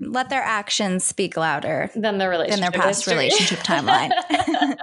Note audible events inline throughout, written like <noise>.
let their actions speak louder than their relationship than their past history. relationship timeline. <laughs>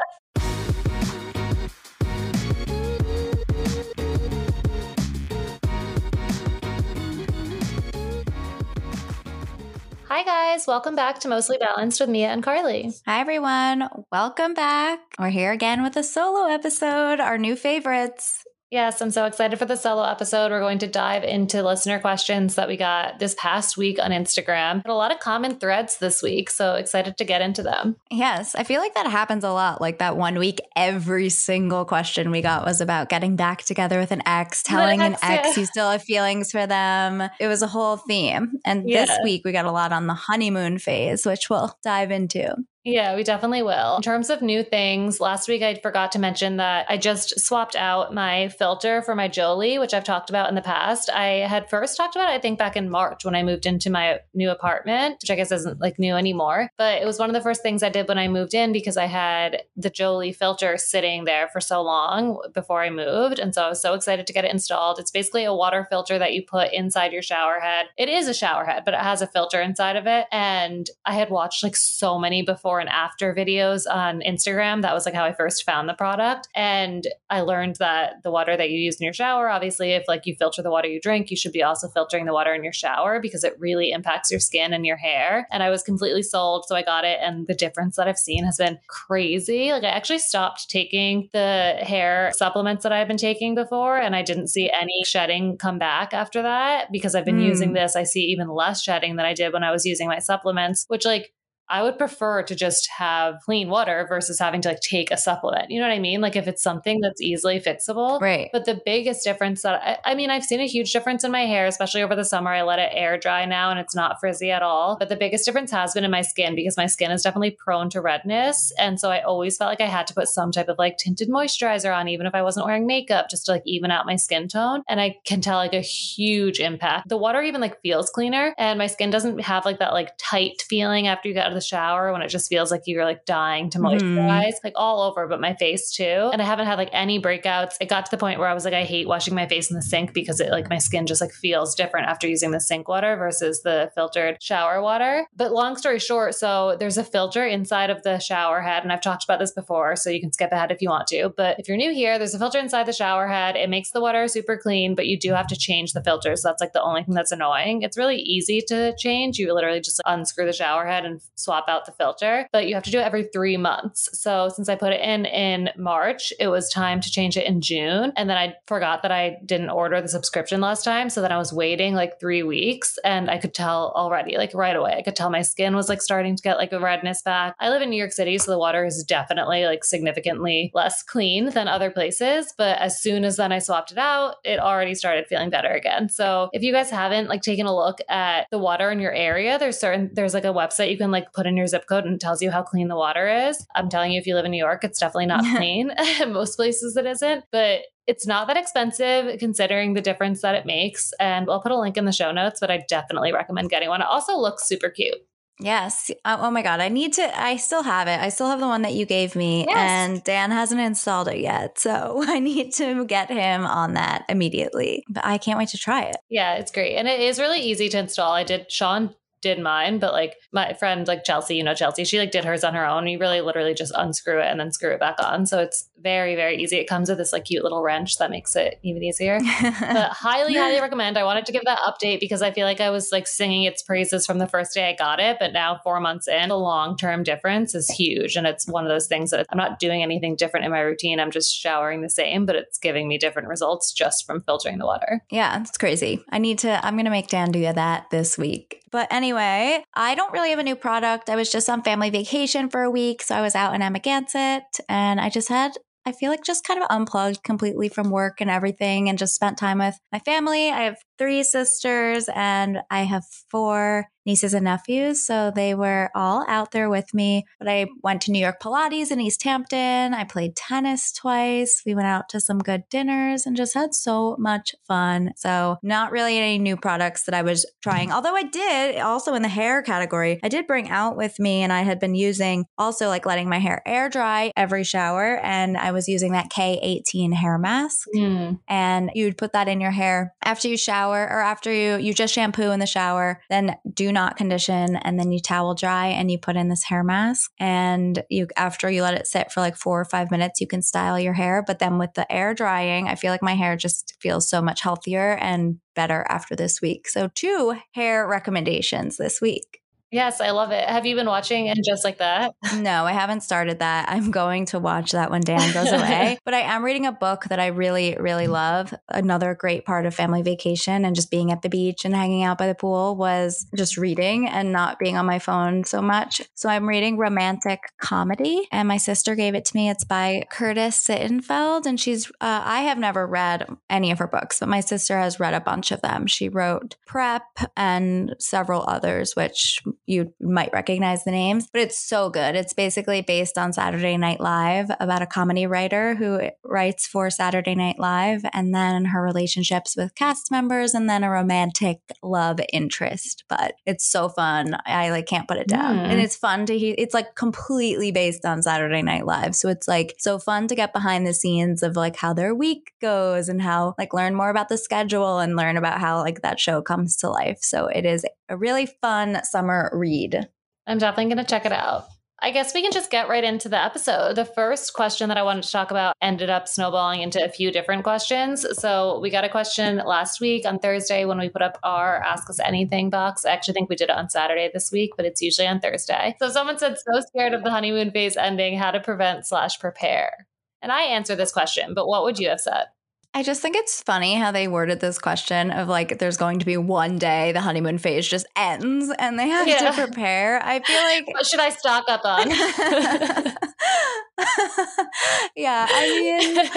Hi, guys. Welcome back to Mostly Balanced with Mia and Carleigh. Hi, everyone. Welcome back. We're here again with a solo episode, our new favorites. Yes, I'm so excited for the solo episode. We're going to dive into listener questions that we got this past week on Instagram. Had a lot of common threads this week, so excited to get into them. Yes, I feel like that happens a lot. Like that one week, every single question we got was about getting back together with an ex, telling ex, an ex yeah. you still have feelings for them. It was a whole theme. And this week, we got a lot on the honeymoon phase, which we'll dive into. Yeah, we definitely will. In terms of new things, last week I forgot to mention that I just swapped out my filter for my Jolie, which I've talked about in the past. I had first talked about it, I think, back in March when I moved into my new apartment, which I guess isn't like new anymore. But it was one of the first things I did when I moved in because I had the Jolie filter sitting there for so long before I moved. And so I was so excited to get it installed. It's basically a water filter that you put inside your shower head. It is a shower head, but it has a filter inside of it. And I had watched like so many before and after videos on Instagram. That was like how I first found the product. And I learned that the water that you use in your shower, obviously, if like you filter the water you drink, you should be also filtering the water in your shower because it really impacts your skin and your hair. And I was completely sold. So I got it. And the difference that I've seen has been crazy. Like I actually stopped taking the hair supplements that I've been taking before. And I didn't see any shedding come back after that because I've been Mm. using this. I see even less shedding than I did when I was using my supplements, which like I would prefer to just have clean water versus having to like take a supplement. You know what I mean? Like if it's something that's easily fixable. Right. But the biggest difference that I, I mean, I've seen a huge difference in my hair, especially over the summer. I let it air dry now and it's not frizzy at all. But the biggest difference has been in my skin because my skin is definitely prone to redness. And so I always felt like I had to put some type of like tinted moisturizer on, even if I wasn't wearing makeup, just to like even out my skin tone. And I can tell like a huge impact. The water even like feels cleaner and my skin doesn't have like that like tight feeling after you get out of the shower when it just feels like you're like dying to moisturize, hmm. like all over, but my face too. And I haven't had like any breakouts. It got to the point where I was like, I hate washing my face in the sink because it like my skin just like feels different after using the sink water versus the filtered shower water. But long story short, so there's a filter inside of the shower head, and I've talked about this before, so you can skip ahead if you want to. But if you're new here, there's a filter inside the shower head. It makes the water super clean, but you do have to change the filter. So that's like the only thing that's annoying. It's really easy to change. You literally just unscrew the shower head and swap out the filter, but you have to do it every three months. So since I put it in in March, it was time to change it in June. And then I forgot that I didn't order the subscription last time. So then I was waiting like three weeks and I could tell already, like right away, I could tell my skin was like starting to get like a redness back. I live in New York City, so the water is definitely like significantly less clean than other places. But as soon as then I swapped it out, it already started feeling better again. So if you guys haven't like taken a look at the water in your area, there's certain there's like a website you can like put in your zip code and it tells you how clean the water is. I'm telling you, if you live in New York, it's definitely not <laughs> clean. <laughs> Most places it isn't, but it's not that expensive considering the difference that it makes. And I'll put a link in the show notes, but I definitely recommend getting one. It also looks super cute. Yes. Oh, oh my God. I need to, I still have it. I still have the one that you gave me, Yes. and Dan hasn't installed it yet. So <laughs> I need to get him on that immediately. But I can't wait to try it. Yeah, it's great. And it is really easy to install. I did, Sean did mine, but like my friend, like Chelsea, you know, Chelsea, she like did hers on her own. You really literally just unscrew it and then screw it back on. So it's very, very easy. It comes with this like cute little wrench that makes it even easier. <laughs> but highly, highly <laughs> recommend. I wanted to give that update because I feel like I was like singing its praises from the first day I got it, but now four months in, the long term difference is huge. And it's one of those things that I'm not doing anything different in my routine. I'm just showering the same, but it's giving me different results just from filtering the water. yeah, it's crazy. I need to, I'm going to make Dan do that this week. But anyway, I don't really have a new product. I was just on family vacation for a week. So I was out in Amagansett and I just had I feel like just kind of unplugged completely from work and everything and just spent time with my family. I have three sisters and I have four nieces and nephews. So they were all out there with me. But I went to New York Pilates in East Hampton. I played tennis twice. We went out to some good dinners and just had so much fun. So, not really any new products that I was trying. Although I did also in the hair category, I did bring out with me and I had been using also like letting my hair air dry every shower. And I was using that K18 hair mask Mm. and you would put that in your hair after you shower shower or after you you just shampoo in the shower, then do not condition and then you towel dry and you put in this hair mask and you after you let it sit for like 4 or 5 minutes you can style your hair, but then with the air drying, I feel like my hair just feels so much healthier and better after this week. So two hair recommendations this week. Yes, I love it. Have you been watching and just like that? <laughs> No, I haven't started that. I'm going to watch that when Dan goes away. <laughs> but I am reading a book that I really, really love. Another great part of family vacation and just being at the beach and hanging out by the pool was just reading and not being on my phone so much. So I'm reading romantic comedy, and my sister gave it to me. It's by Curtis Sittenfeld, and she's, uh, I have never read any of her books, but my sister has read a bunch of them. She wrote Prep and several others, which you might recognize the names, but it's so good. It's basically based on Saturday Night Live about a comedy writer who writes for Saturday Night Live and then her relationships with cast members and then a romantic love interest. But it's so fun. I like can't put it down. Mm. And it's fun to hear. It's like completely based on Saturday Night Live. So it's like so fun to get behind the scenes of like how their week goes and how like learn more about the schedule and learn about how like that show comes to life. So it is a really fun summer read. I'm definitely going to check it out. I guess we can just get right into the episode. The first question that I wanted to talk about ended up snowballing into a few different questions. So we got a question last week on Thursday when we put up our Ask Us Anything box. I actually think we did it on Saturday this week, but it's usually on Thursday. So someone said, so scared of the honeymoon phase ending, how to prevent slash prepare. And I answered this question, but what would you have said? I just think it's funny how they worded this question of like there's going to be one day the honeymoon phase just ends and they have yeah. to <laughs> prepare. I feel like what should I stock up on? <laughs> yeah, I mean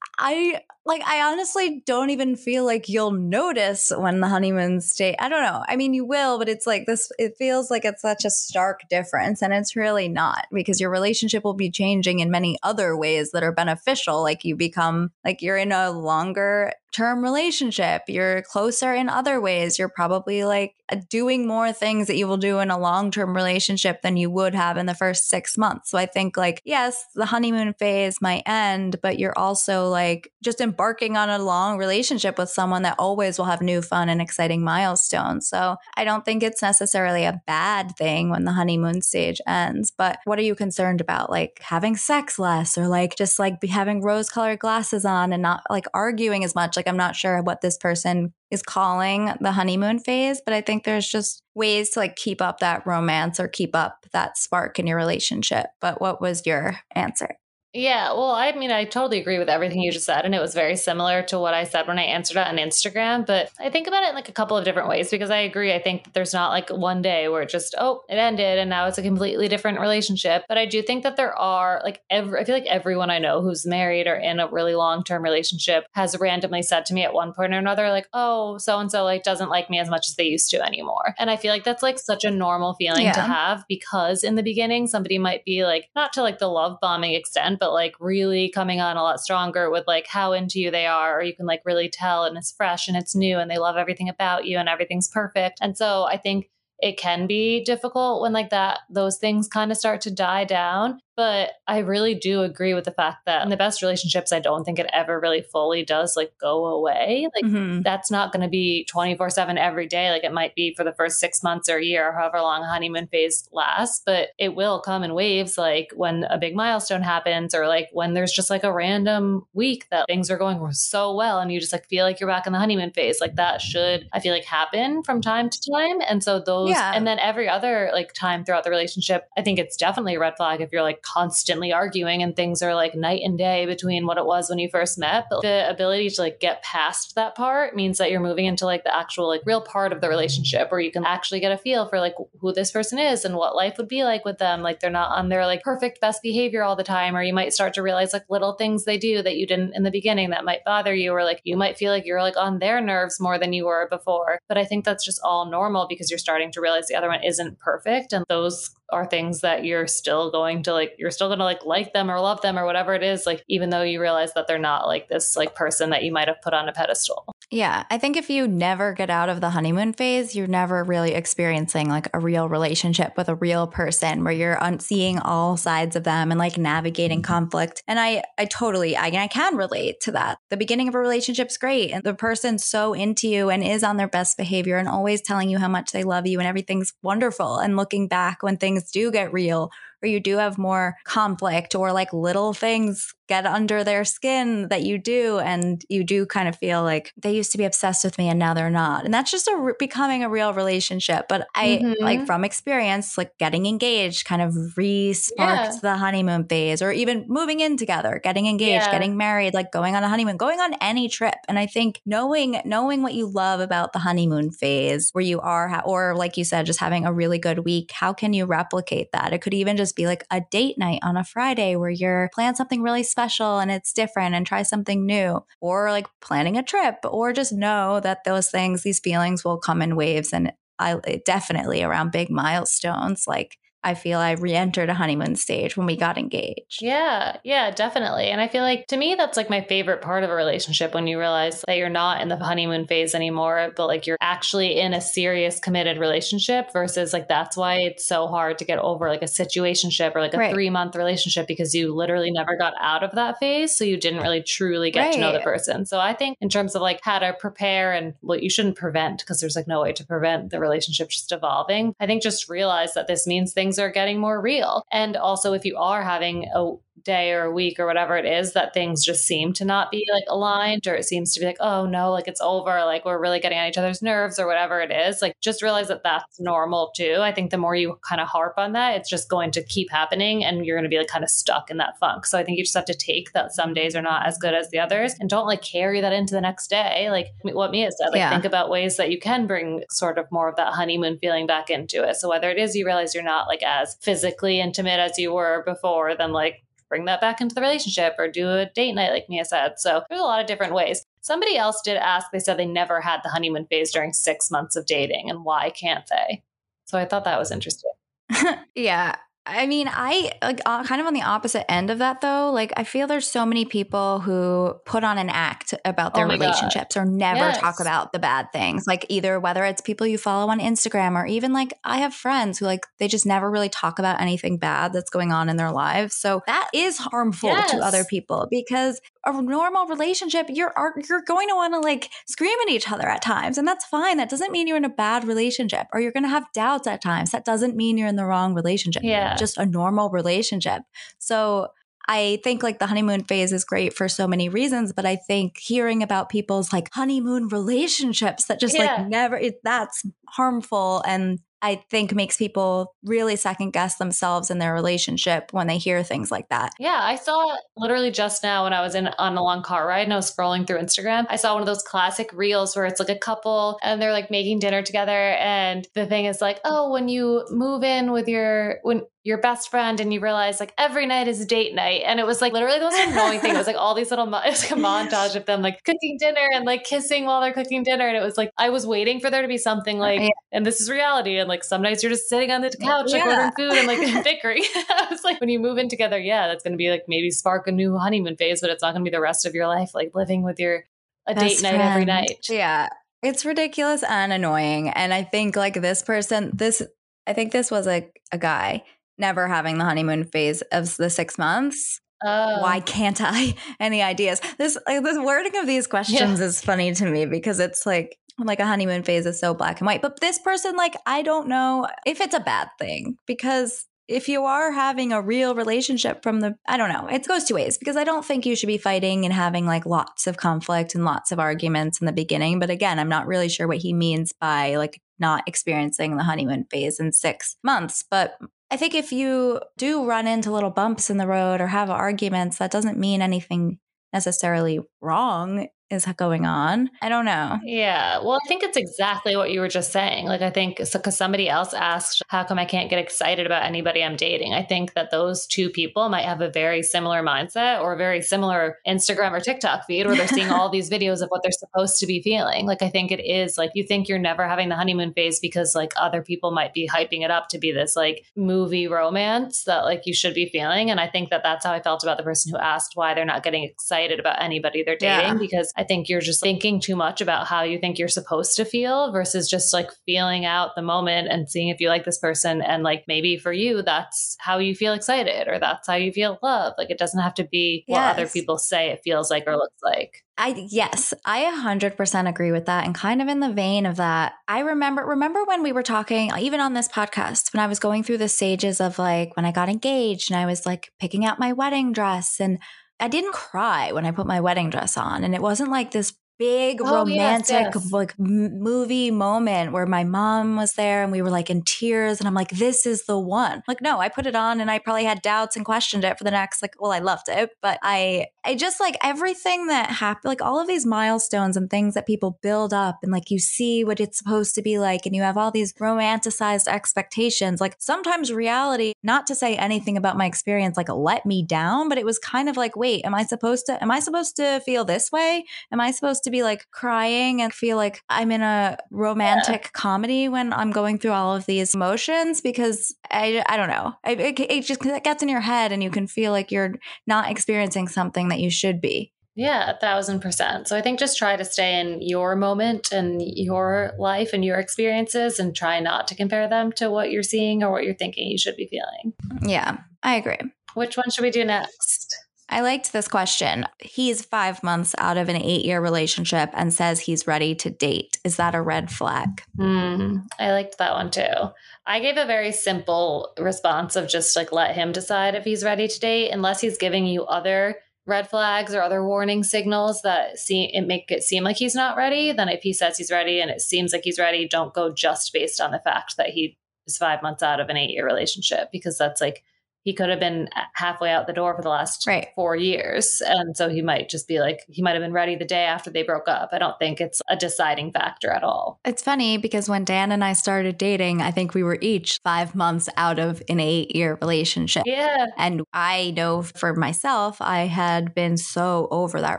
<laughs> I like I honestly don't even feel like you'll notice when the honeymoon state. I don't know. I mean, you will, but it's like this it feels like it's such a stark difference and it's really not because your relationship will be changing in many other ways that are beneficial like you become like you're in a longer term relationship. You're closer in other ways. You're probably like uh, doing more things that you will do in a long term relationship than you would have in the first six months. So I think, like, yes, the honeymoon phase might end, but you're also like just embarking on a long relationship with someone that always will have new fun and exciting milestones. So I don't think it's necessarily a bad thing when the honeymoon stage ends. But what are you concerned about? Like having sex less or like just like be having rose colored glasses on and not like arguing as much? Like, like I'm not sure what this person is calling the honeymoon phase, but I think there's just ways to like keep up that romance or keep up that spark in your relationship. But what was your answer? Yeah, well, I mean, I totally agree with everything you just said. And it was very similar to what I said when I answered it on Instagram. But I think about it in like a couple of different ways because I agree. I think there's not like one day where it just, oh, it ended and now it's a completely different relationship. But I do think that there are like every, I feel like everyone I know who's married or in a really long term relationship has randomly said to me at one point or another, like, oh, so and so like doesn't like me as much as they used to anymore. And I feel like that's like such a normal feeling yeah. to have because in the beginning, somebody might be like, not to like the love bombing extent, but but like really coming on a lot stronger with like how into you they are, or you can like really tell and it's fresh and it's new and they love everything about you and everything's perfect. And so I think it can be difficult when like that those things kind of start to die down but I really do agree with the fact that in the best relationships, I don't think it ever really fully does like go away. Like mm-hmm. that's not going to be 24 seven every day. Like it might be for the first six months or a year, or however long honeymoon phase lasts, but it will come in waves. Like when a big milestone happens or like when there's just like a random week that things are going so well and you just like feel like you're back in the honeymoon phase. Like that should, I feel like happen from time to time. And so those, yeah. and then every other like time throughout the relationship, I think it's definitely a red flag if you're like constantly arguing and things are like night and day between what it was when you first met. But the ability to like get past that part means that you're moving into like the actual like real part of the relationship where you can actually get a feel for like who this person is and what life would be like with them. Like they're not on their like perfect best behavior all the time, or you might start to realize like little things they do that you didn't in the beginning that might bother you, or like you might feel like you're like on their nerves more than you were before. But I think that's just all normal because you're starting to realize the other one isn't perfect. And those are things that you're still going to like you're still going to like like them or love them or whatever it is like even though you realize that they're not like this like person that you might have put on a pedestal. Yeah, I think if you never get out of the honeymoon phase, you're never really experiencing like a real relationship with a real person where you're un- seeing all sides of them and like navigating mm-hmm. conflict. And I I totally I, I can relate to that. The beginning of a relationship's great and the person's so into you and is on their best behavior and always telling you how much they love you and everything's wonderful. And looking back when things do get real or you do have more conflict or like little things get under their skin that you do and you do kind of feel like they used to be obsessed with me and now they're not and that's just a re- becoming a real relationship but i mm-hmm. like from experience like getting engaged kind of re-sparked yeah. the honeymoon phase or even moving in together getting engaged yeah. getting married like going on a honeymoon going on any trip and i think knowing knowing what you love about the honeymoon phase where you are or like you said just having a really good week how can you replicate that it could even just be like a date night on a friday where you're plan something really special and it's different and try something new, or like planning a trip, or just know that those things, these feelings will come in waves. And I definitely around big milestones, like I feel I re entered a honeymoon stage when we got engaged. Yeah, yeah, definitely. And I feel like to me, that's like my favorite part of a relationship when you realize that you're not in the honeymoon phase anymore, but like you're actually in a serious, committed relationship versus like that's why it's so hard to get over like a situationship or like a right. three month relationship because you literally never got out of that phase. So you didn't really truly get right. to know the person. So I think in terms of like how to prepare and what you shouldn't prevent because there's like no way to prevent the relationship just evolving, I think just realize that this means things things are getting more real. And also, if you are having a day or a week or whatever it is that things just seem to not be like aligned or it seems to be like oh no like it's over like we're really getting on each other's nerves or whatever it is like just realize that that's normal too. I think the more you kind of harp on that it's just going to keep happening and you're going to be like kind of stuck in that funk. So i think you just have to take that some days are not as good as the others and don't like carry that into the next day. Like what mia said like yeah. think about ways that you can bring sort of more of that honeymoon feeling back into it. So whether it is you realize you're not like as physically intimate as you were before then like bring that back into the relationship or do a date night, like Mia said. So there's a lot of different ways. Somebody else did ask, they said they never had the honeymoon phase during six months of dating, and why can't they? So I thought that was interesting. <laughs> yeah. I mean, I like uh, kind of on the opposite end of that though. Like, I feel there's so many people who put on an act about their oh relationships God. or never yes. talk about the bad things. Like, either whether it's people you follow on Instagram or even like I have friends who like they just never really talk about anything bad that's going on in their lives. So that is harmful yes. to other people because a normal relationship, you're you're going to want to like scream at each other at times, and that's fine. That doesn't mean you're in a bad relationship, or you're going to have doubts at times. That doesn't mean you're in the wrong relationship. Yeah, just a normal relationship. So I think like the honeymoon phase is great for so many reasons, but I think hearing about people's like honeymoon relationships that just yeah. like never, it, that's harmful and I think makes people really second guess themselves in their relationship when they hear things like that. Yeah, I saw literally just now when I was in on a long car ride and I was scrolling through Instagram, I saw one of those classic reels where it's like a couple and they're like making dinner together and the thing is like, "Oh, when you move in with your when your best friend and you realize like every night is a date night. And it was like literally the most annoying thing. It was like all these little, mo- <laughs> it was like a montage of them like cooking dinner and like kissing while they're cooking dinner. And it was like, I was waiting for there to be something like, yeah. and this is reality. And like some nights you're just sitting on the couch, like ordering food and like <laughs> <laughs> bickering. I was like, when you move in together, yeah, that's going to be like maybe spark a new honeymoon phase, but it's not going to be the rest of your life, like living with your, a best date night every night. Yeah. It's ridiculous and annoying. And I think like this person, this, I think this was like a guy never having the honeymoon phase of the six months. Oh. Why can't I? <laughs> Any ideas? This like, this wording of these questions yeah. is funny to me because it's like like a honeymoon phase is so black and white. But this person, like, I don't know if it's a bad thing because if you are having a real relationship from the I don't know, it goes two ways because I don't think you should be fighting and having like lots of conflict and lots of arguments in the beginning. But again, I'm not really sure what he means by like not experiencing the honeymoon phase in six months. But I think if you do run into little bumps in the road or have arguments, that doesn't mean anything necessarily wrong. Is going on. I don't know. Yeah. Well, I think it's exactly what you were just saying. Like, I think because somebody else asked, How come I can't get excited about anybody I'm dating? I think that those two people might have a very similar mindset or a very similar Instagram or TikTok feed where they're seeing all <laughs> these videos of what they're supposed to be feeling. Like, I think it is like you think you're never having the honeymoon phase because like other people might be hyping it up to be this like movie romance that like you should be feeling. And I think that that's how I felt about the person who asked why they're not getting excited about anybody they're dating yeah. because I think you're just thinking too much about how you think you're supposed to feel versus just like feeling out the moment and seeing if you like this person. And like maybe for you, that's how you feel excited or that's how you feel love. Like it doesn't have to be yes. what other people say it feels like or looks like. I yes, I 100% agree with that and kind of in the vein of that. I remember remember when we were talking even on this podcast when I was going through the stages of like when I got engaged and I was like picking out my wedding dress and I didn't cry when I put my wedding dress on. And it wasn't like this big oh, romantic yes, yes. like m- movie moment where my mom was there and we were like in tears and I'm like this is the one. Like no, I put it on and I probably had doubts and questioned it for the next like well I loved it, but I I just like everything that happened like all of these milestones and things that people build up and like you see what it's supposed to be like and you have all these romanticized expectations. Like sometimes reality, not to say anything about my experience like let me down, but it was kind of like wait, am I supposed to am I supposed to feel this way? Am I supposed to be like crying and feel like I'm in a romantic yeah. comedy when I'm going through all of these emotions because I, I don't know. It, it, it just gets in your head and you can feel like you're not experiencing something that you should be. Yeah, a thousand percent. So I think just try to stay in your moment and your life and your experiences and try not to compare them to what you're seeing or what you're thinking you should be feeling. Yeah, I agree. Which one should we do next? I liked this question. He's five months out of an eight year relationship and says he's ready to date. Is that a red flag? Mm, I liked that one too. I gave a very simple response of just like let him decide if he's ready to date, unless he's giving you other red flags or other warning signals that see it make it seem like he's not ready. Then if he says he's ready and it seems like he's ready, don't go just based on the fact that he is five months out of an eight year relationship because that's like he could have been halfway out the door for the last right. four years. And so he might just be like, he might have been ready the day after they broke up. I don't think it's a deciding factor at all. It's funny because when Dan and I started dating, I think we were each five months out of an eight year relationship. Yeah. And I know for myself, I had been so over that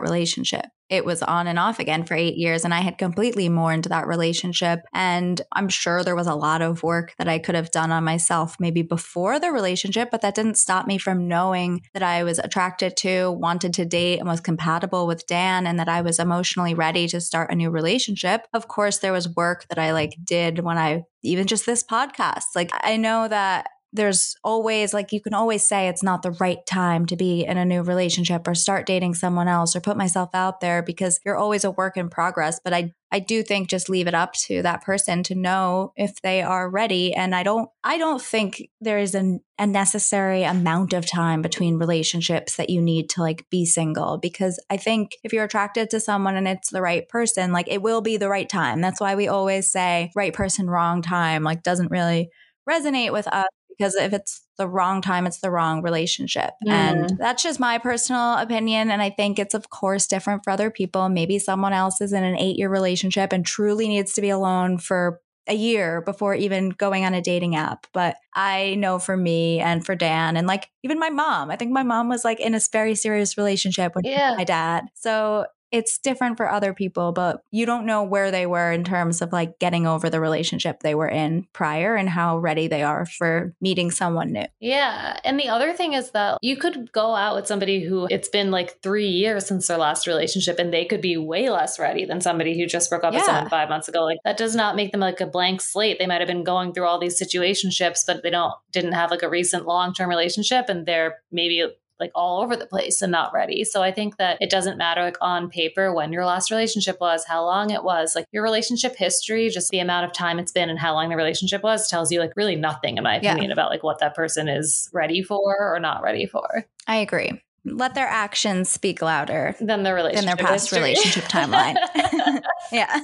relationship it was on and off again for eight years and I had completely mourned that relationship. And I'm sure there was a lot of work that I could have done on myself maybe before the relationship, but that didn't stop me from knowing that I was attracted to, wanted to date, and was compatible with Dan and that I was emotionally ready to start a new relationship. Of course, there was work that I like did when I even just this podcast. Like I know that there's always like you can always say it's not the right time to be in a new relationship or start dating someone else or put myself out there because you're always a work in progress. But i i do think just leave it up to that person to know if they are ready. And i don't i don't think there is a, a necessary amount of time between relationships that you need to like be single because i think if you're attracted to someone and it's the right person like it will be the right time. That's why we always say right person wrong time like doesn't really resonate with us because if it's the wrong time, it's the wrong relationship. Mm. And that's just my personal opinion. And I think it's, of course, different for other people. Maybe someone else is in an eight year relationship and truly needs to be alone for a year before even going on a dating app. But I know for me and for Dan and like even my mom, I think my mom was like in a very serious relationship with yeah. my dad. So it's different for other people, but you don't know where they were in terms of like getting over the relationship they were in prior and how ready they are for meeting someone new. Yeah. And the other thing is that you could go out with somebody who it's been like three years since their last relationship and they could be way less ready than somebody who just broke up yeah. with someone five months ago. Like that does not make them like a blank slate. They might have been going through all these situationships, but they don't didn't have like a recent long term relationship and they're maybe like all over the place and not ready. So I think that it doesn't matter like on paper when your last relationship was, how long it was, like your relationship history, just the amount of time it's been and how long the relationship was tells you like really nothing in my opinion yeah. about like what that person is ready for or not ready for. I agree. Let their actions speak louder than their relationship than their past history. relationship timeline. <laughs> yeah.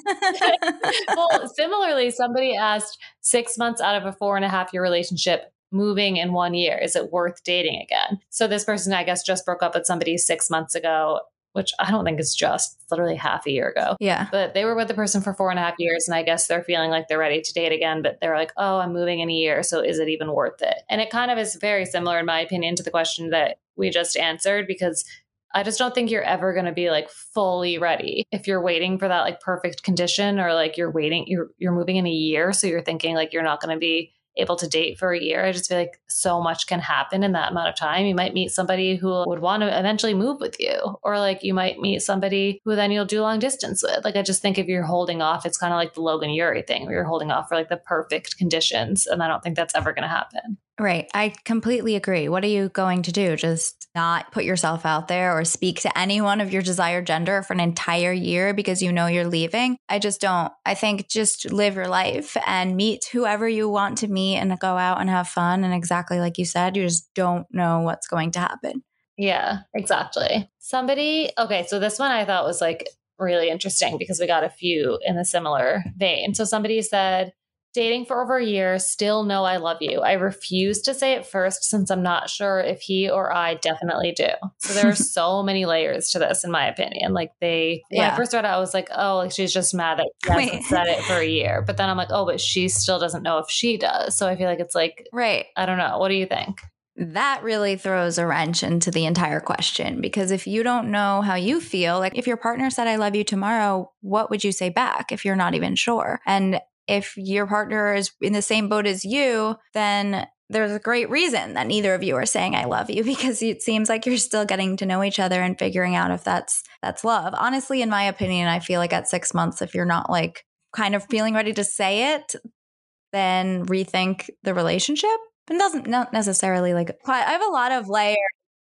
well, similarly, somebody asked six months out of a four and a half year relationship, moving in one year? Is it worth dating again? So this person, I guess, just broke up with somebody six months ago which I don't think is just it's literally half a year ago. Yeah. But they were with the person for four and a half years, and I guess they're feeling like they're ready to date again. But they're like, oh, I'm moving in a year. So is it even worth it? And it kind of is very similar, in my opinion, to the question that we just answered because I just don't think you're ever going to be like fully ready if you're waiting for that like perfect condition or like you're waiting you're you're moving in a year so you're thinking like you're not going to be able to date for a year. I just feel like so much can happen in that amount of time. You might meet somebody who would want to eventually move with you, or like you might meet somebody who then you'll do long distance with. Like I just think if you're holding off, it's kind of like the Logan Ury thing where you're holding off for like the perfect conditions. And I don't think that's ever going to happen. Right. I completely agree. What are you going to do? Just not put yourself out there or speak to anyone of your desired gender for an entire year because you know you're leaving? I just don't. I think just live your life and meet whoever you want to meet and go out and have fun. And exactly like you said, you just don't know what's going to happen. Yeah, exactly. Somebody, okay, so this one I thought was like really interesting because we got a few in a similar vein. So somebody said, Dating for over a year, still know I love you. I refuse to say it first since I'm not sure if he or I definitely do. So there are <laughs> so many layers to this, in my opinion. Like they, when Yeah. I first read it, I was like, oh, like she's just mad that she hasn't Wait. said it for a year. <laughs> But then I'm like, oh, but she still doesn't know if she does. So I feel like it's like, Right. I don't know. What do you think? That really throws a wrench into the entire question because if you don't know how you feel, like if your partner said, I love you tomorrow, what would you say back if you're not even sure? And if your partner is in the same boat as you, then there's a great reason that neither of you are saying I love you <laughs> because it seems like you're still getting to know each other and figuring out if that's that's love. Honestly, in my opinion, I feel like at 6 months if you're not like kind of feeling ready to say it, then rethink the relationship. And doesn't not necessarily like I have a lot of layers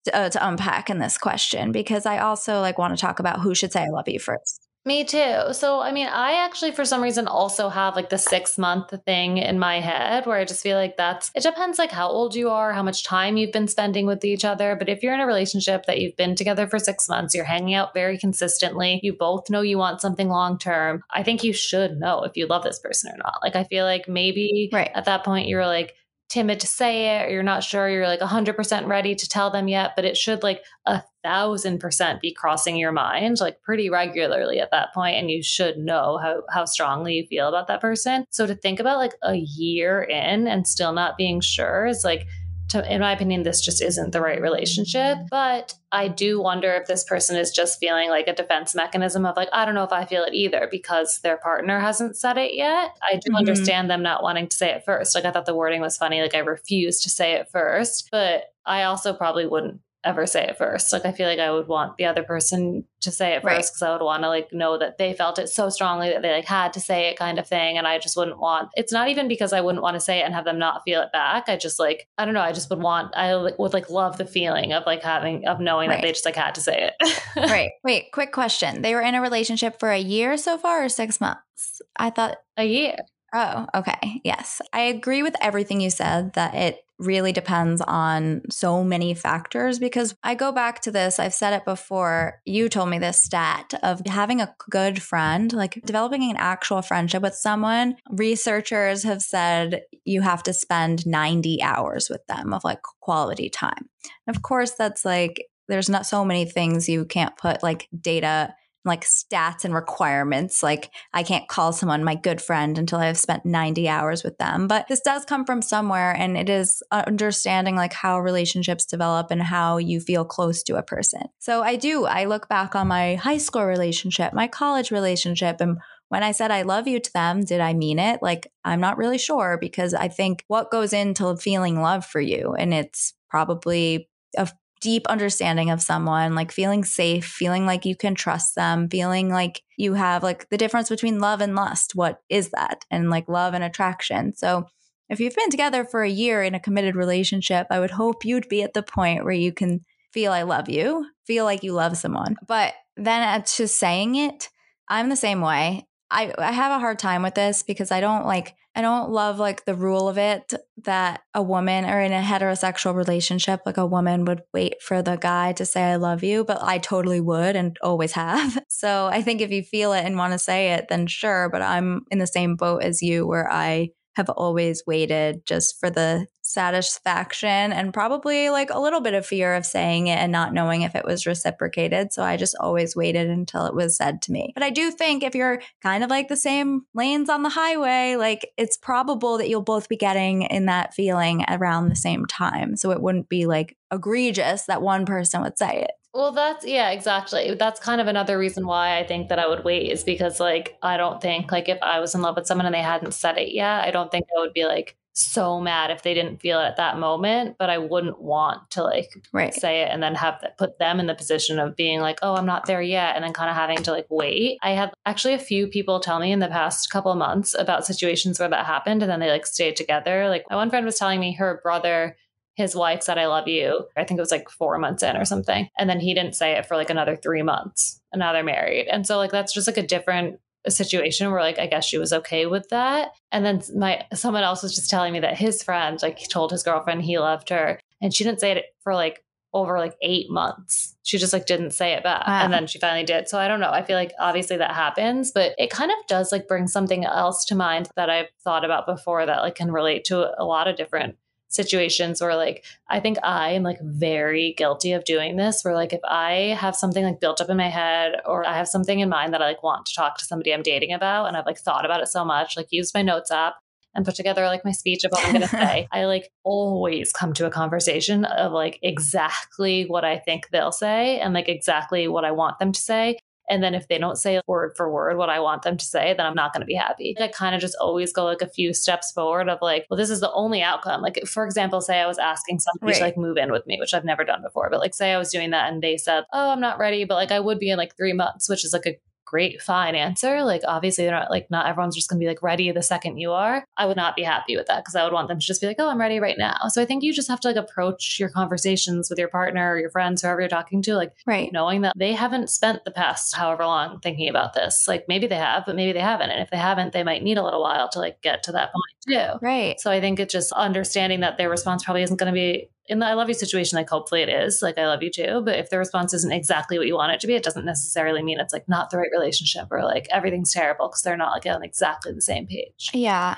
to, uh, to unpack in this question because I also like want to talk about who should say I love you first. Me too. So, I mean, I actually, for some reason, also have like the six month thing in my head where I just feel like that's, it depends like how old you are, how much time you've been spending with each other. But if you're in a relationship that you've been together for six months, you're hanging out very consistently, you both know you want something long term, I think you should know if you love this person or not. Like, I feel like maybe Right. at that point you're like, timid to say it or you're not sure you're like 100% ready to tell them yet but it should like a thousand percent be crossing your mind like pretty regularly at that point and you should know how how strongly you feel about that person. So to think about like a year in and still not being sure is like to, in my opinion this just isn't the right relationship. But i do wonder if this person is just feeling like a defense mechanism of like i don't know if i feel it either because their partner hasn't said it yet. I do Mhm. understand them not wanting to say it first. Like i thought the wording was funny. Like i refuse to say it first. But i also probably wouldn't ever say it first like i feel like i would want the other person to say it Right. first because i would want to like know that they felt it so strongly that they like had to say it kind of thing and i just wouldn't want it's not even because i wouldn't want to say it and have them not feel it back i just like i don't know i just would want i would like love the feeling of like having of knowing Right. that they just like had to say it <laughs> right. Wait, quick question. They were in a relationship for a year so far or 6 months? I thought a year Oh, okay. Yes. I agree with everything you said that it really depends on so many factors because I go back to this. I've said it before. You told me this stat of having a good friend, like developing an actual friendship with someone. Researchers have said you have to spend 90 hours with them of like quality time. And of course, that's like, there's not so many things you can't put like data like stats and requirements like I can't call someone my good friend until I've spent 90 hours with them. But this does come from somewhere and it is understanding like how relationships develop and how you feel close to a person. So I do, I look back on my high school relationship, my college relationship, and when I said I love you to them, did I mean it? Like, I'm not really sure because I think what goes into feeling love for you, and it's probably a deep understanding of someone, like feeling safe, feeling like you can trust them, feeling like you have like the difference between love and lust. What is that? And like love and attraction. So if you've been together for a year in a committed relationship, I would hope you'd be at the point where you can feel I love you, feel like you love someone. But then uh, at just saying it, I'm the same way. I, I have a hard time with this because I don't like I don't love like the rule of it that a woman or in a heterosexual relationship, like a woman would wait for the guy to say I love you, but I totally would and always have. <laughs> So I think if you feel it and want to say it, then sure. But I'm in the same boat as you where I have always waited just for the satisfaction and probably like a little bit of fear of saying it and not knowing if it was reciprocated. So I just always waited until it was said to me. But I do think if you're kind of like the same lanes on the highway, like it's probable that you'll both be getting in that feeling around the same time. So it wouldn't be like egregious that one person would say it. Well, that's yeah, exactly. That's kind of another reason why I think that I would wait is because like I don't think like if I was in love with someone and they hadn't said it yet, I don't think I would be like so mad if they didn't feel it at that moment, but I wouldn't want to like right. say it and then have that put them in the position of being like, "Oh, I'm not there yet," and then kind of having to like wait. I had actually a few people tell me in the past couple months about situations where that happened and then they like stayed together. Like my one friend was telling me her brother his wife said, I love you. I think it was like four months in or something. And then he didn't say it for like another three months. And now they're married. And so, like, that's just like a different situation where, like, I guess she was okay with that. And then my, someone else was just telling me that his friend, like, he told his girlfriend he loved her. And she didn't say it for like over like eight months. She just like didn't say it back. Wow. And then she finally did. So I don't know. I feel like obviously that happens, but it kind of does like bring something else to mind that I've thought about before that like can relate to a lot of different situations where like I think I am like very guilty of doing this where like if I have something like built up in my head or I have something in mind that I like want to talk to somebody I'm dating about and I've like thought about it so much, like used my notes app and put together like my speech of what I'm going <laughs> to say. I like always come to a conversation of like exactly what I think they'll say and like exactly what I want them to say. And then if they don't say word for word what I want them to say, then I'm not going to be happy. I kind of just always go like a few steps forward of like, well, this is the only outcome. Like, for example, say I was asking somebody right. to like move in with me, which I've never done before, but like say I was doing that and they said, oh, I'm not ready, but like I would be in like three months, which is like a great, fine answer. Like, obviously, they're not like, not everyone's just going to be like ready the second you are. I would not be happy with that because I would want them to just be like, oh, I'm ready right now. So I think you just have to like approach your conversations with your partner or your friends, whoever you're talking to, like, right. knowing that they haven't spent the past however long thinking about this. Like, maybe they have, but maybe they haven't. And if they haven't, they might need a little while to like get to that point too. Right. So I think it's just understanding that their response probably isn't going to be in the I love you situation, like hopefully it is, like I love you too. But if the response isn't exactly what you want it to be, it doesn't necessarily mean it's like not the right relationship or like everything's terrible because they're not like on exactly the same page. Yeah.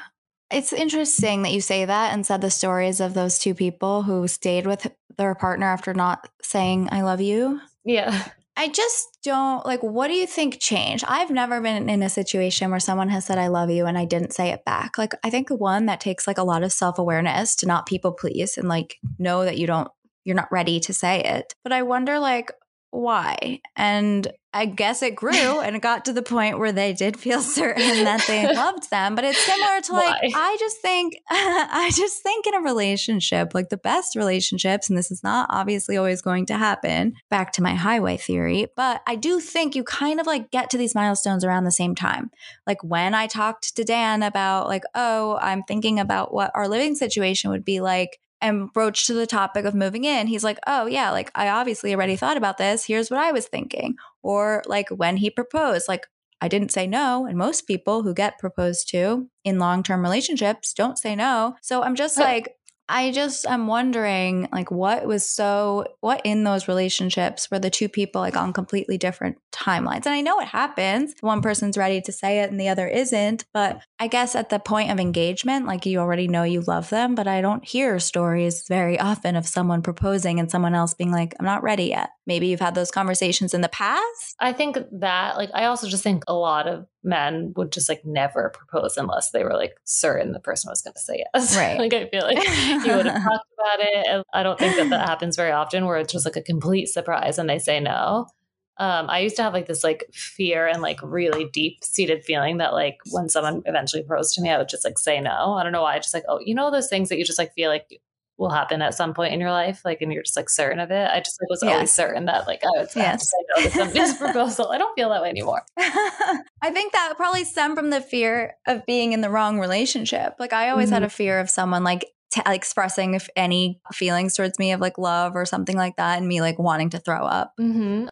It's interesting that you say that and said the stories of those two people who stayed with their partner after not saying I love you. Yeah. I just don't like what do you think changed? I've never been in a situation where someone has said I love you and I didn't say it back. Like I think one that takes like a lot of self-awareness to not people please and like know that you don't you're not ready to say it. But I wonder like why? And I guess it grew and it got to the point where they did feel <laughs> certain that they <laughs> loved them. But it's similar to like, Why? I just think, <laughs> I just think in a relationship, like the best relationships, and this is not obviously always going to happen, back to my highway theory, but I do think you kind of like get to these milestones around the same time. Like when I talked to Dan about, like, oh, I'm thinking about what our living situation would be like and broached to the topic of moving in, he's like, oh, yeah, like I obviously already thought about this. Here's what I was thinking. Or like when he proposed, like I didn't say no. And most people who get proposed to in long term relationships don't say no. So I'm just like, I just am wondering like what was so what in those relationships were the two people like on completely different timelines. And I know it happens. One person's ready to say it and the other isn't, but I guess at the point of engagement like you already know you love them, but I don't hear stories very often of someone proposing and someone else being like I'm not ready yet. Maybe you've had those conversations in the past? I think that like I also just think a lot of men would just like never propose unless they were like certain the person was going to say yes. Right. <laughs> like I feel like you would have <laughs> talked about it. And I don't think that that happens very often where it's just like a complete surprise and they say no. Um, I used to have like this like fear and like really deep seated feeling that like when someone eventually proposed to me, I would just like say no. I don't know why. Just like, oh, you know, those things that you just like feel like will happen at some point in your life, like, and you're just like certain of it. I just like was yes. always certain that like I would yes. have to say no to somebody's <laughs> proposal. I don't feel that way anymore. <laughs> I think that probably stemmed from the fear of being in the wrong relationship. Like I always mm-hmm. had a fear of someone like t- expressing if any feelings towards me of like love or something like that, and me like wanting to throw up. Mm-hmm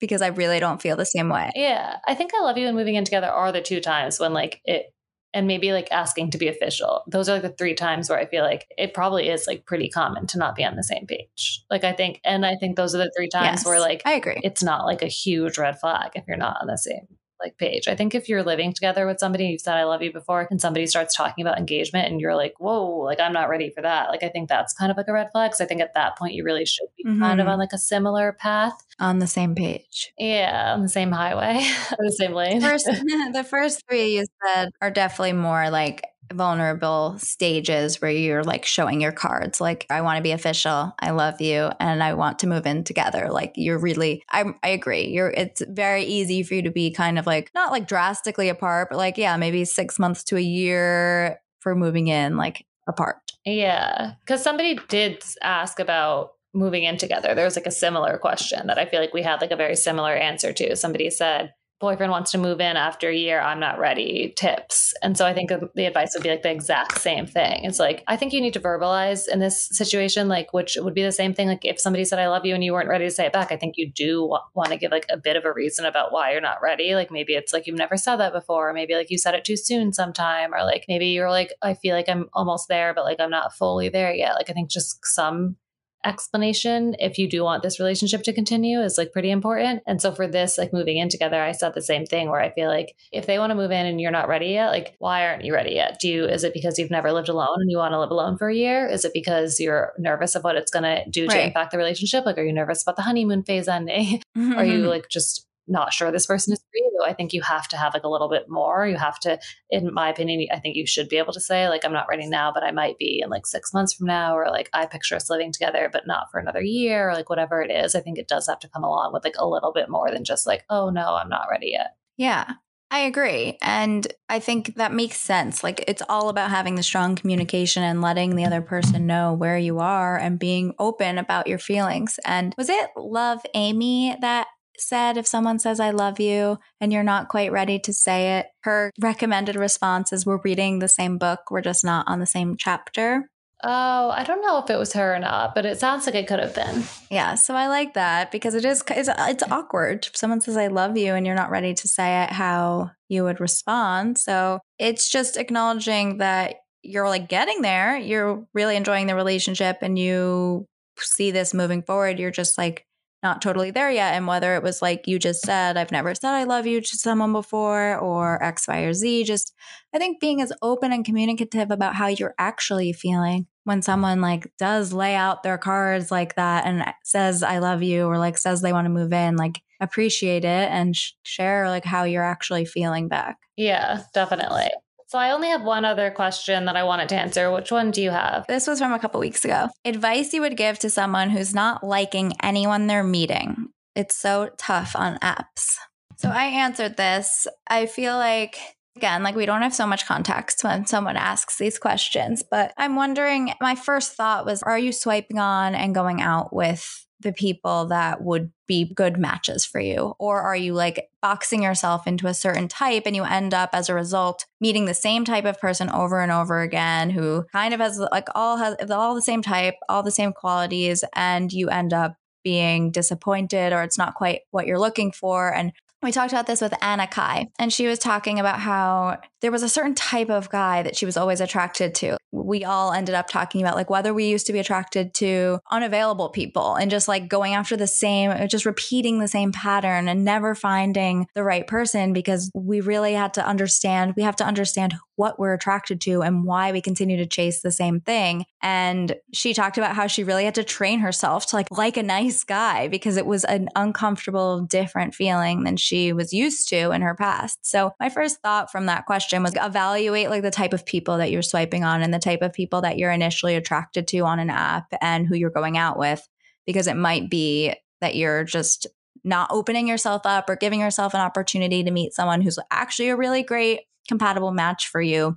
because I really don't feel the same way. Yeah. I think I love you and moving in together are the two times when like it and maybe like asking to be official. Those are like the three times where I feel like it probably is like pretty common to not be on the same page. Like I think, and I think those are the three times yes, where like I agree. It's not like a huge red flag if you're not on the same like page. I think if you're living together with somebody, you've said I love you before, and somebody starts talking about engagement and you're like, whoa, like I'm not ready for that. Like I think that's kind of like a red flag. Cause I think at that point you really should be mm-hmm. kind of mm-hmm. on like a similar path. On the same page. Yeah, on the same highway, <laughs> on the same lane. First, <laughs> <laughs> the first three you said are definitely more like vulnerable stages where you're like showing your cards like i want to be official i love you and i want to move in together. Like you're really i i agree. You're it's very easy for you to be kind of like not like drastically apart but like yeah maybe 6 months to a year for moving in like apart. Yeah cuz somebody did ask about moving in together. There was like a similar question that i feel like we had like a very similar answer to. Somebody said boyfriend wants to move in after a year, I'm not ready, tips. And so I think the advice would be like the exact same thing. It's like, I think you need to verbalize in this situation, like, which would be the same thing. Like, if somebody said, I love you and you weren't ready to say it back, I think you do w- want to give like a bit of a reason about why you're not ready. Like, maybe it's like you've never said that before. Or maybe like you said it too soon sometime. Or like maybe you're like, I feel like I'm almost there, but like I'm not fully there yet. Like, I think just some explanation if you do want this relationship to continue is like pretty important. And so for this, like moving in together, I said the same thing where I feel like if they want to move in and you're not ready yet, like why aren't you ready yet? Do you is it because you've never lived alone and you want to live alone for a year? Is it because you're nervous of what it's gonna do to right. impact the relationship? Like are you nervous about the honeymoon phase ending? <laughs> are you mm-hmm. like just not sure this person is for you. I think you have to have like a little bit more. You have to, in my opinion, I think you should be able to say, like, I'm not ready now, but I might be in like six months from now, or like I picture us living together, but not for another year, or like whatever it is. I think it does have to come along with like a little bit more than just like, oh no, I'm not ready yet. Yeah. I agree. And I think that makes sense. Like, it's all about having the strong communication and letting the other person know where you are and being open about your feelings. And was it Logan Ury that said if someone says I love you and you're not quite ready to say it, her recommended response is we're reading the same book, we're just not on the same chapter. Oh, I don't know if it was her or not, but it sounds like it could have been. Yeah, so I like that because it is it's, it's awkward. If someone says I love you and you're not ready to say it how you would respond. So, it's just acknowledging that you're like getting there, you're really enjoying the relationship and you see this moving forward, you're just like not totally there yet. And whether it was like you just said, I've never said I love you to someone before, or X, Y, or Z, just I think being as open and communicative about how you're actually feeling when someone like does lay out their cards like that and says I love you or like says they want to move in, like appreciate it and sh- share like how you're actually feeling back. Yeah, definitely. So I only have one other question that I wanted to answer. Which one do you have? This was from a couple weeks ago. Advice you would give to someone who's not liking anyone they're meeting. It's so tough on apps. So I answered this. I feel like again, like we don't have so much context when someone asks these questions, but I'm wondering my first thought was are you swiping on and going out with the people that would be good matches for you? Or are you like boxing yourself into a certain type and you end up as a result meeting the same type of person over and over again who kind of has like all has all the same type, all the same qualities, and you end up being disappointed or it's not quite what you're looking for. And we talked about this with Anna Kai, and she was talking about how there was a certain type of guy that she was always attracted to. We all ended up talking about like whether we used to be attracted to unavailable people and just like going after the same, just repeating the same pattern and never finding the right person because we really had to understand, we have to understand what we're attracted to and why we continue to chase the same thing. And she talked about how she really had to train herself to like like a nice guy because it was an uncomfortable, different feeling than she was used to in her past. So my first thought from that question was evaluate like the type of people that you're swiping on and the type of people that you're initially attracted to on an app and who you're going out with because it might be that you're just not opening yourself up or giving yourself an opportunity to meet someone who's actually a really great compatible match for you.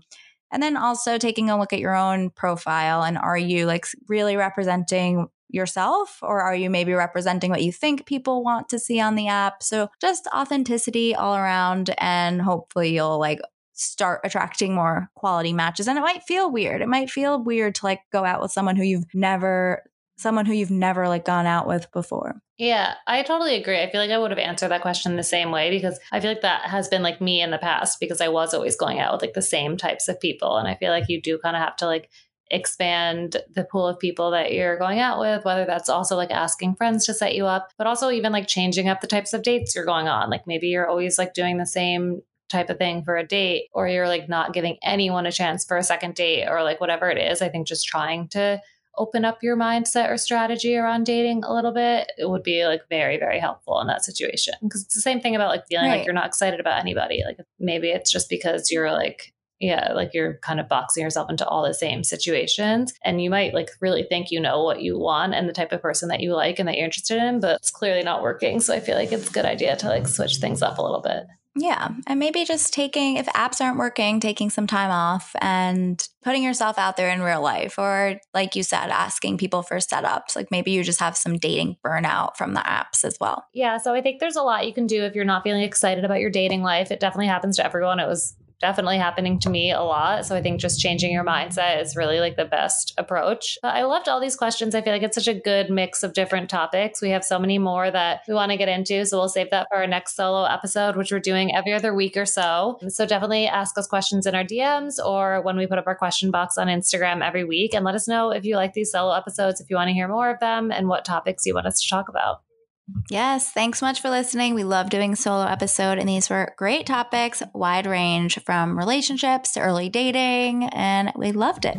And then also taking a look at your own profile and are you like really representing yourself or are you maybe representing what you think people want to see on the app? So just authenticity all around and hopefully you'll like start attracting more quality matches and it might feel weird. It might feel weird to like go out with someone who you've never someone who you've never like gone out with before. Yeah, I totally agree. I feel like I would have answered that question the same way because I feel like that has been like me in the past because I was always going out with like the same types of people and I feel like you do kind of have to like expand the pool of people that you're going out with, whether that's also like asking friends to set you up, but also even like changing up the types of dates you're going on. Like maybe you're always like doing the same type of thing for a date, or you're like not giving anyone a chance for a second date, or like whatever it is. I think just trying to open up your mindset or strategy around dating a little bit, it would be like very, very helpful in that situation. Because it's the same thing about like feeling right. like you're not excited about anybody. Like maybe it's just because you're like, yeah, like you're kind of boxing yourself into all the same situations. And you might like really think you know what you want and the type of person that you like and that you're interested in, but it's clearly not working. So I feel like it's a good idea to like switch things up a little bit. Yeah. And maybe just taking, if apps aren't working, taking some time off and putting yourself out there in real life. Or, like you said, asking people for setups. Like maybe you just have some dating burnout from the apps as well. Yeah. So I think there's a lot you can do if you're not feeling excited about your dating life. It definitely happens to everyone. It was definitely happening to me a lot. So I think just changing your mindset is really like the best approach. But I loved all these questions. I feel like it's such a good mix of different topics. We have so many more that we want to get into. So we'll save that for our next solo episode, which we're doing every other week or so. So definitely ask us questions in our DMs or when we put up our question box on Instagram every week and let us know if you like these solo episodes, if you want to hear more of them and what topics you want us to talk about. Yes, thanks much for listening. We love doing solo episode and these were great topics, wide range from relationships to early dating, and we loved it.